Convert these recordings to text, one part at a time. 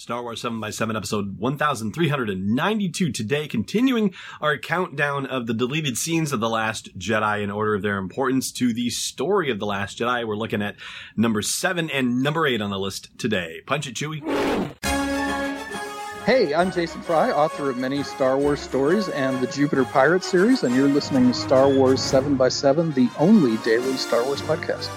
Star Wars 7 by 7 episode 1392 today, continuing our countdown of the deleted scenes of The Last Jedi in order of their importance to the story of The Last Jedi. We're looking at number 7 and number 8 on the list today. Punch it, Chewie. Hey, I'm Jason Fry, author of many Star Wars stories and the Jupiter Pirate series, and you're listening to Star Wars 7 by 7 the only daily Star Wars podcast.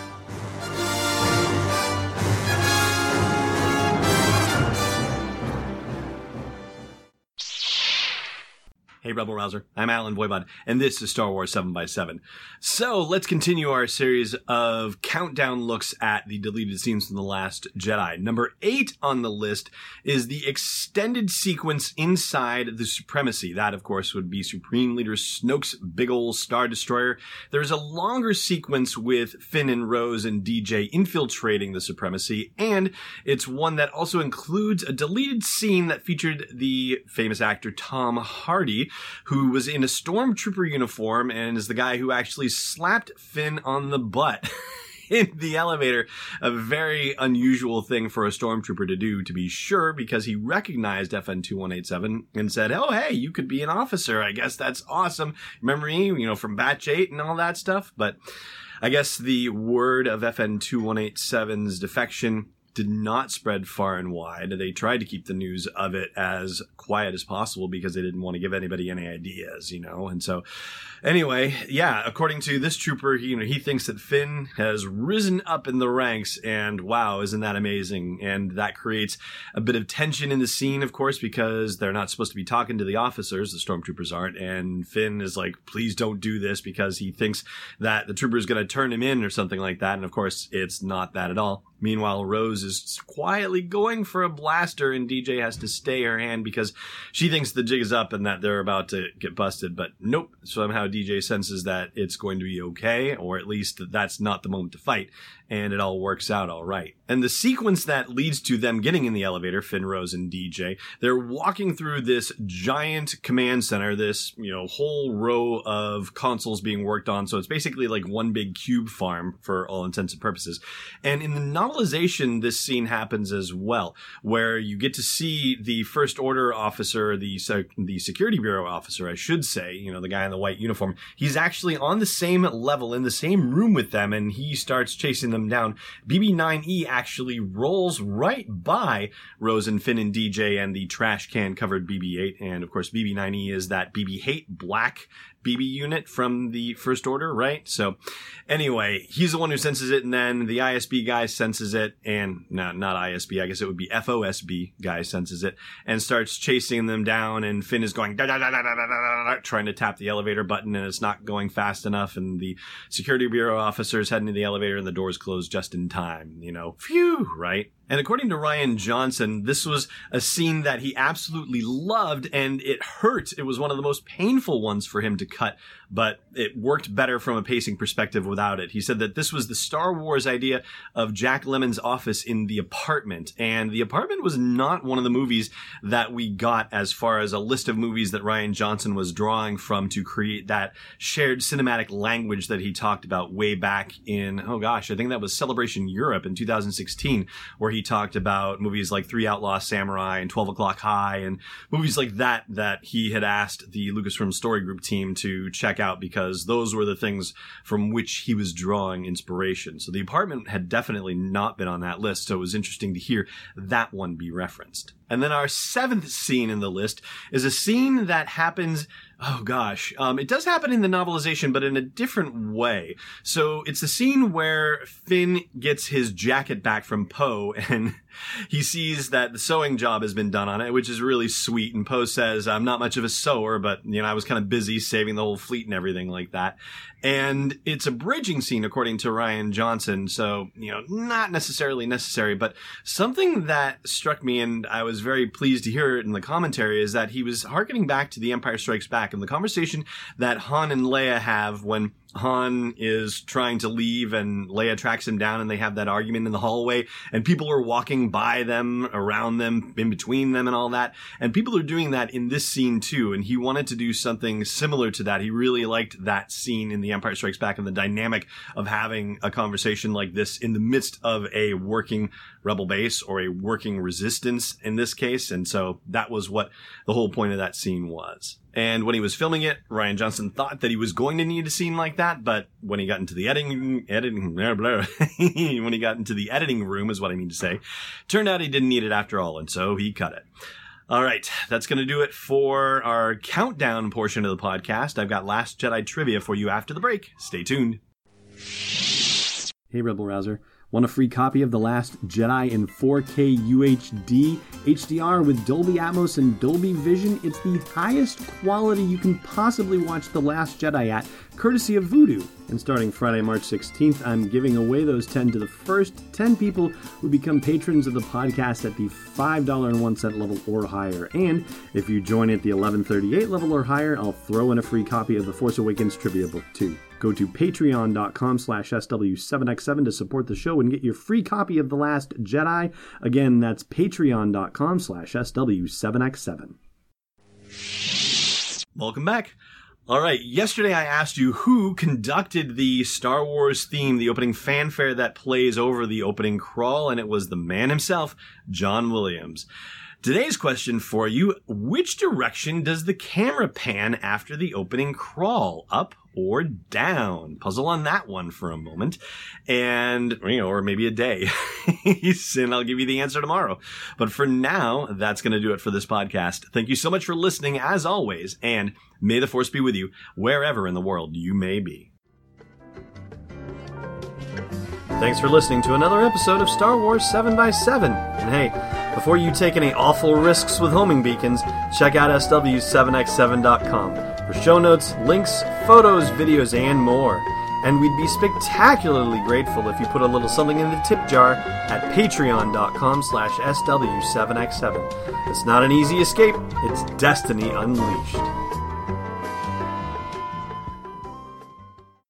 Rebel Rouser. I'm Allen Voivod, and this is Star Wars 7 by 7 So let's continue our series of countdown looks at the deleted scenes from The Last Jedi. Number eight on the list is the extended sequence inside the Supremacy. That, of course, would be Supreme Leader Snoke's big ol' Star Destroyer. There's a longer sequence with Finn and Rose and DJ infiltrating the Supremacy, and it's one that also includes a deleted scene that featured the famous actor Tom Hardy who was in a stormtrooper uniform and is the guy who actually slapped Finn on the butt. in the elevator, a very unusual thing for a stormtrooper to do, to be sure, because he recognized FN 2187 and said, Oh, hey, you could be an officer. I guess that's awesome. Remember me, you know, from Batch 8 and all that stuff? But I guess the word of FN 2187's defection did not spread far and wide. They tried to keep the news of it as quiet as possible because they didn't want to give anybody any ideas, you know. And so, anyway, yeah, according to this trooper, he, you know, he thinks that Finn has risen up in the ranks, and wow, isn't that amazing? And that creates a bit of tension in the scene, of course, because they're not supposed to be talking to the officers, the stormtroopers aren't, and Finn is like, please don't do this because he thinks that the trooper is going to turn him in or something like that. And of course, it's not that at all. Meanwhile, Rose is quietly going for a blaster, and DJ has to stay her hand because she thinks the jig is up and that they're about to get busted. But nope, somehow DJ senses that it's going to be okay, or at least that that's not the moment to fight and it all works out all right. And the sequence that leads to them getting in the elevator, Finn, Rose, and DJ, they're walking through this giant command center, this, you know, whole row of consoles being worked on. So it's basically like one big cube farm for all intents and purposes. And in the novelization, this scene happens as well, where you get to see the first order officer, the, the security bureau officer, I should say, you know, the guy in the white uniform. He's actually on the same level in the same room with them and he starts chasing them down. BB9E actually rolls right by Rose and Finn and DJ and the trash can covered BB8. And of course, BB9E is that BB-8 black BB unit from the First Order, right? So anyway, he's the one who senses it, and then the ISB guy senses it, and not not ISB, I guess it would be FOSB guy senses it, and starts chasing them down, and Finn is going trying to tap the elevator button, and it's not going fast enough, and the security bureau officers heading to the elevator, and the doors close just in time, you know, phew, right? And according to Rian Johnson, this was a scene that he absolutely loved and it hurt. It was one of the most painful ones for him to cut, but it worked better from a pacing perspective without it. He said that this was the Star Wars idea of Jack Lemmon's office in The Apartment. And The Apartment was not one of the movies that we got as far as a list of movies that Rian Johnson was drawing from to create that shared cinematic language that he talked about way back in, oh gosh, I think that was Celebration Europe in 2016, where he talked about movies like Three Outlaw Samurai and 12 O'Clock High and movies like that that he had asked the Lucasfilm Story Group team to check out because those were the things from which he was drawing inspiration. So the apartment had definitely not been on that list, so it was interesting to hear that one be referenced. And then our seventh scene in the list is a scene that happens Oh gosh, um, it does happen in the novelization, but in a different way. So it's the scene where Finn gets his jacket back from Poe, and he sees that the sewing job has been done on it, which is really sweet. And Poe says, "I'm not much of a sewer, but you know, I was kind of busy saving the whole fleet and everything like that." And it's a bridging scene, according to Rian Johnson. So you know, not necessarily necessary, but something that struck me, and I was very pleased to hear it in the commentary, is that he was harkening back to The Empire Strikes Back and the conversation that Han and Leia have when Han is trying to leave and Leia tracks him down and they have that argument in the hallway and people are walking by them, around them, in between them and all that. And people are doing that in this scene too. And he wanted to do something similar to that. He really liked that scene in The Empire Strikes Back and the dynamic of having a conversation like this in the midst of a working rebel base or a working resistance in this case. And so that was what the whole point of that scene was. And when he was filming it, Rian Johnson thought that he was going to need a scene like that, but when he got into the editing, editing, blah, blah, when he got into the editing room is what I mean to say, turned out he didn't need it after all, and so he cut it. All right, that's going to do it for our countdown portion of the podcast. I've got Last Jedi trivia for you after the break. Stay tuned. Hey, Rebel Rouser. Want a free copy of The Last Jedi in 4K UHD HDR with Dolby Atmos and Dolby Vision? It's the highest quality you can possibly watch The Last Jedi at, courtesy of Vudu. And starting Friday, March 16th, I'm giving away those 10 to the first 10 people who become patrons of the podcast at the $5.01 level or higher. And if you join at the 1138 level or higher, I'll throw in a free copy of the Force Awakens trivia book too. Go to patreon.com slash SW7x7 to support the show and get your free copy of The Last Jedi. Again, that's patreon.com slash SW7x7. Welcome back. All right, yesterday I asked you who conducted the Star Wars theme, the opening fanfare that plays over the opening crawl, and it was the man himself, John Williams. Today's question for you Which direction does the camera pan after the opening crawl? Up or down? Puzzle on that one for a moment. And, you know, or maybe a day. and I'll give you the answer tomorrow. But for now, that's going to do it for this podcast. Thank you so much for listening, as always. And may the force be with you wherever in the world you may be. Thanks for listening to another episode of Star Wars 7x7. And hey, before you take any awful risks with homing beacons, check out SW7x7.com for show notes, links, photos, videos, and more. And we'd be spectacularly grateful if you put a little something in the tip jar at patreon.com slash SW7x7. It's not an easy escape, it's destiny unleashed.